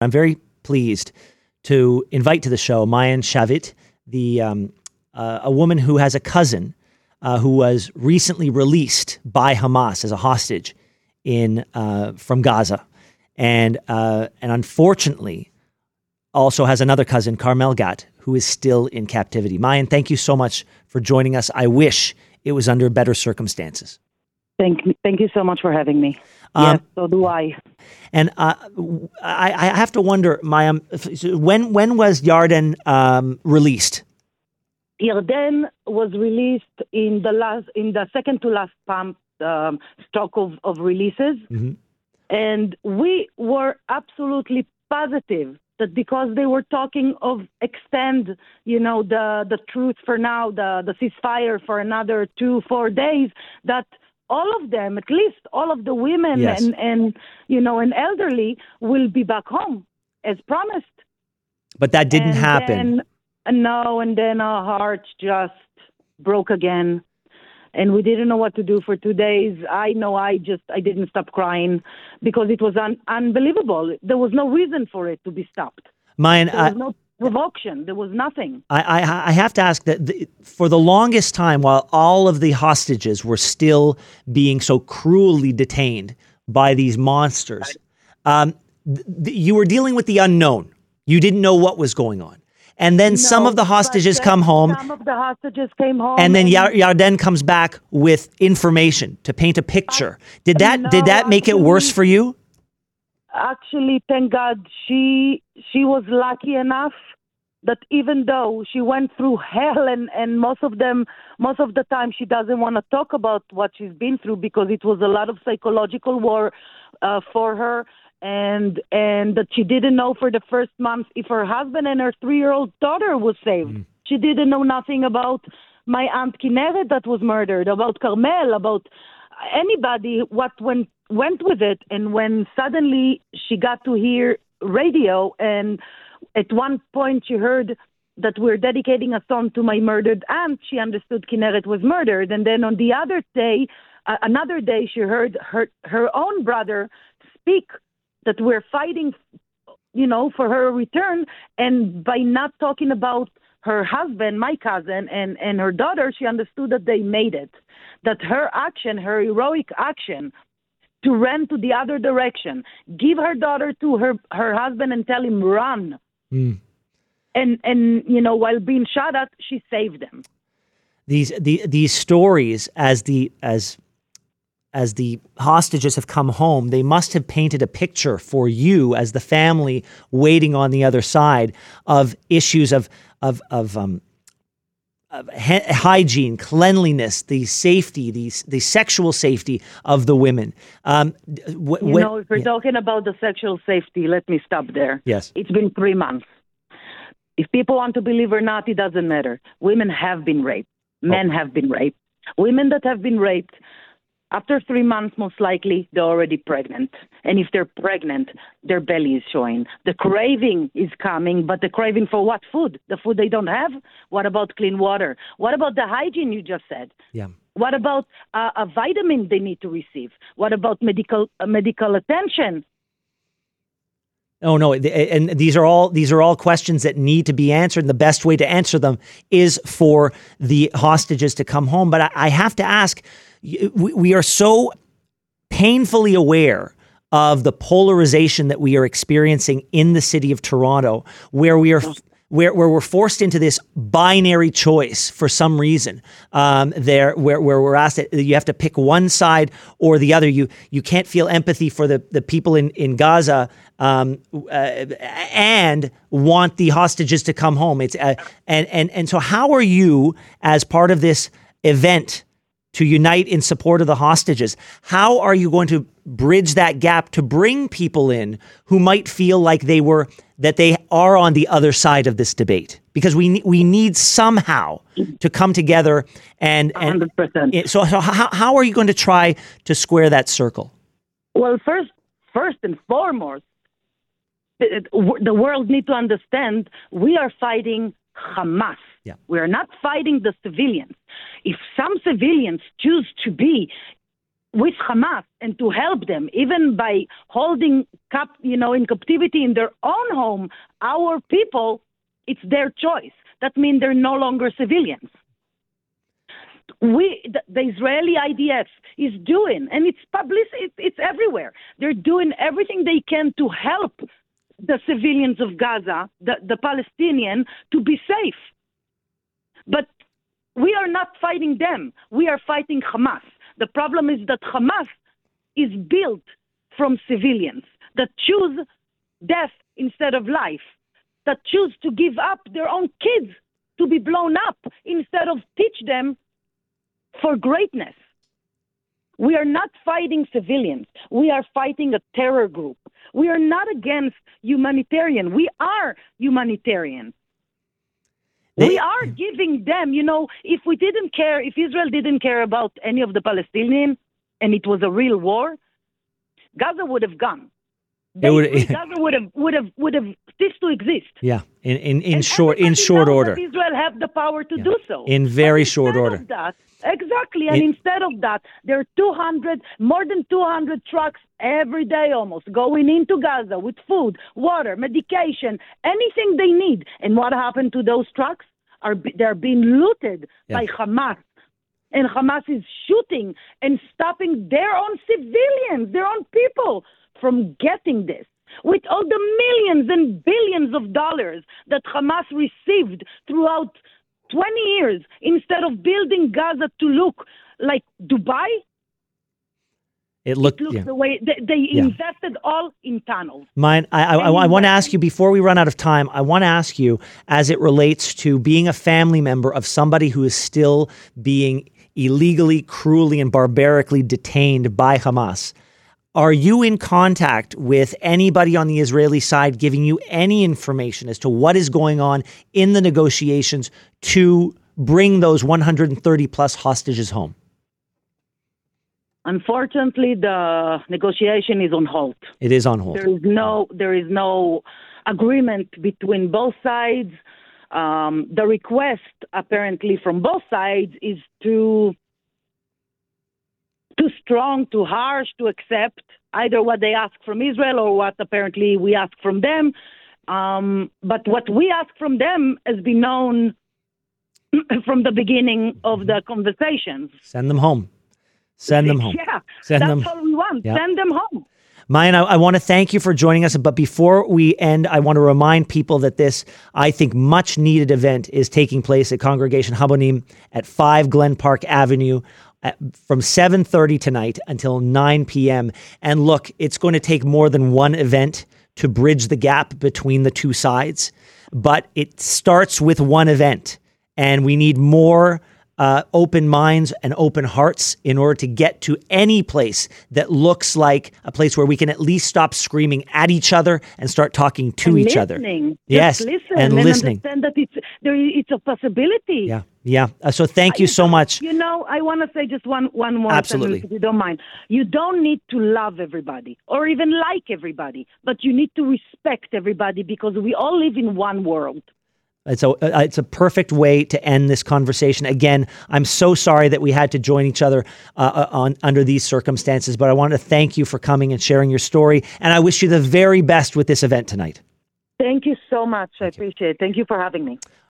I'm very pleased to invite to the show Maayan Shavit, the um, uh, a woman who has a cousin uh, who was recently released by Hamas as a hostage in uh, from Gaza, and uh, and unfortunately also has another cousin, Carmel Gat, who is still in captivity. Maayan, thank you so much for joining us. I wish it was under better circumstances. Thank, thank you so much for having me. Um, yes, so do I. And uh, I, I, have to wonder, Maya, when when was Yarden um, released? Yarden was released in the last, in the second to last pump um, stock of, of releases, mm-hmm. and we were absolutely positive that because they were talking of extend, you know, the the truth for now, the the ceasefire for another two four days, that all of them, at least all of the women yes. and, and, you know, and elderly will be back home as promised. But that didn't and happen. Then, uh, no, and then our hearts just broke again. And we didn't know what to do for two days. I know I just, I didn't stop crying because it was un- unbelievable. There was no reason for it to be stopped. Mine, there was uh, no provocation. There was nothing. I, I, I have to ask that the, for the longest time, while all of the hostages were still being so cruelly detained by these monsters, um, th- you were dealing with the unknown. You didn't know what was going on. And then no, some of the hostages come home. Some of the hostages came home. And then and Yarden comes back with information to paint a picture. Did that no, did that make it worse for you? Actually, thank God, she she was lucky enough that even though she went through hell and and most of them most of the time she doesn't want to talk about what she's been through because it was a lot of psychological war uh, for her and and that she didn't know for the first month if her husband and her three year old daughter was saved mm. she didn't know nothing about my aunt Kineret that was murdered about Carmel about anybody what went went with it and when suddenly she got to hear radio and at one point she heard that we're dedicating a song to my murdered aunt. She understood Kineret was murdered, and then on the other day, uh, another day, she heard her her own brother speak that we're fighting, you know, for her return, and by not talking about her husband, my cousin, and and her daughter, she understood that they made it. That her action, her heroic action, to run to the other direction, give her daughter to her her husband, and tell him run Mm. And and you know, while being shot at, she saved them. These the these stories as the as as the hostages have come home, they must have painted a picture for you as the family waiting on the other side of issues of of of um, hygiene, cleanliness, the safety, the the sexual safety of the women. Um, wh- you know, if we're yeah. talking about the sexual safety, let me stop there. Yes, it's been three months. If people want to believe or not, it doesn't matter. Women have been raped. Men oh. have been raped. Women that have been raped after three months, most likely they're already pregnant. And if they're pregnant, their belly is showing. The craving is coming, but the craving for what food? The food they don't have? What about clean water? What about the hygiene you just said? Yeah. What about uh, a vitamin they need to receive? What about medical uh, medical attention? Oh no, and these are all these are all questions that need to be answered. And the best way to answer them is for the hostages to come home. But I, have to ask we are so painfully aware of the polarization that we are experiencing in the city of Toronto, where we are where, where we're forced into this binary choice for some reason. Um, there, where, where we're asked that you have to pick one side or the other. You you can't feel empathy for the, the people in in Gaza um, uh, and want the hostages to come home. It's uh, and and and so how are you as part of this event? To unite in support of the hostages. How are you going to bridge that gap to bring people in who might feel like they were that they are on the other side of this debate? Because we we need somehow to come together and and 100%. so so how how are you going to try to square that circle? Well, first first and foremost, the world need to understand we are fighting Hamas. Yeah. We are not fighting the civilians. If some civilians choose to be with Hamas and to help them, even by holding cap, you know, in captivity in their own home, our people, it's their choice. That means they're no longer civilians. We, the, Israeli IDF is doing, and it's it's, it's everywhere. They're doing everything they can to help the civilians of Gaza, the, the Palestinian, to be safe. But we are not fighting them. We are fighting Hamas. The problem is that Hamas is built from civilians that choose death instead of life, that choose to give up their own kids to be blown up instead of teach them for greatness. We are not fighting civilians. We are fighting a terror group. We are not against humanitarian. We are humanitarian. We are giving them, you know, if we didn't care, if Israel didn't care about any of the Palestinians and it was a real war, Gaza would have gone. They, would, Gaza would have would have would have ceased to exist. Yeah, in in, in short in short order. Israel have the power to yeah. do so. In very short order. That, exactly, and in, instead of that, there are 200 more than 200 trucks every day almost going into Gaza with food, water, medication, anything they need. And what happened to those trucks? Are they're being looted yeah. by Hamas and Hamas is shooting and stopping their own civilians, their own people from getting this. With all the millions and billions of dollars that Hamas received throughout 20 years, instead of building Gaza to look like Dubai, it looked it yeah. the way they, they yeah. invested all in tunnels. Maayan, I, I, I, I want to ask you before we run out of time. I want to ask you, as it relates to being a family member of somebody who is still being illegally, cruelly, and barbarically detained by Hamas. Are you in contact with anybody on the Israeli side giving you any information as to what is going on in the negotiations to bring those 130 plus hostages home? Unfortunately, the negotiation is on hold. It is on hold. There is no there is no agreement between both sides. Um, the request, apparently, from both sides is to too strong, too harsh to accept either what they ask from Israel or what apparently we ask from them. Um, but what we ask from them has been known from the beginning of the conversations. Send them home. Send them home. Yeah, Send that's them. all we want. Yep. Send them home. Maayan, I, I want to thank you for joining us. But before we end, I want to remind people that this, I think, much needed event is taking place at Congregation Habonim at 5 Glen Park Avenue from 7.30 tonight until 9 p.m. And look, it's going to take more than one event to bridge the gap between the two sides, but it starts with one event. And we need more uh, open minds and open hearts in order to get to any place that looks like a place where we can at least stop screaming at each other and start talking to and each listening. other. yes, listen and, and listening. Understand that it's there. It's a possibility. Yeah, yeah. Uh, so thank you so much. You know, I want to say just one one more Absolutely. sentence, if you don't mind. You don't need to love everybody or even like everybody, but you need to respect everybody because we all live in one world. It's a uh, it's a perfect way to end this conversation. Again, I'm so sorry that we had to join each other uh, uh, on under these circumstances, but I want to thank you for coming and sharing your story, and I wish you the very best with this event tonight. Thank you so much. Thank I appreciate it. Thank you for having me.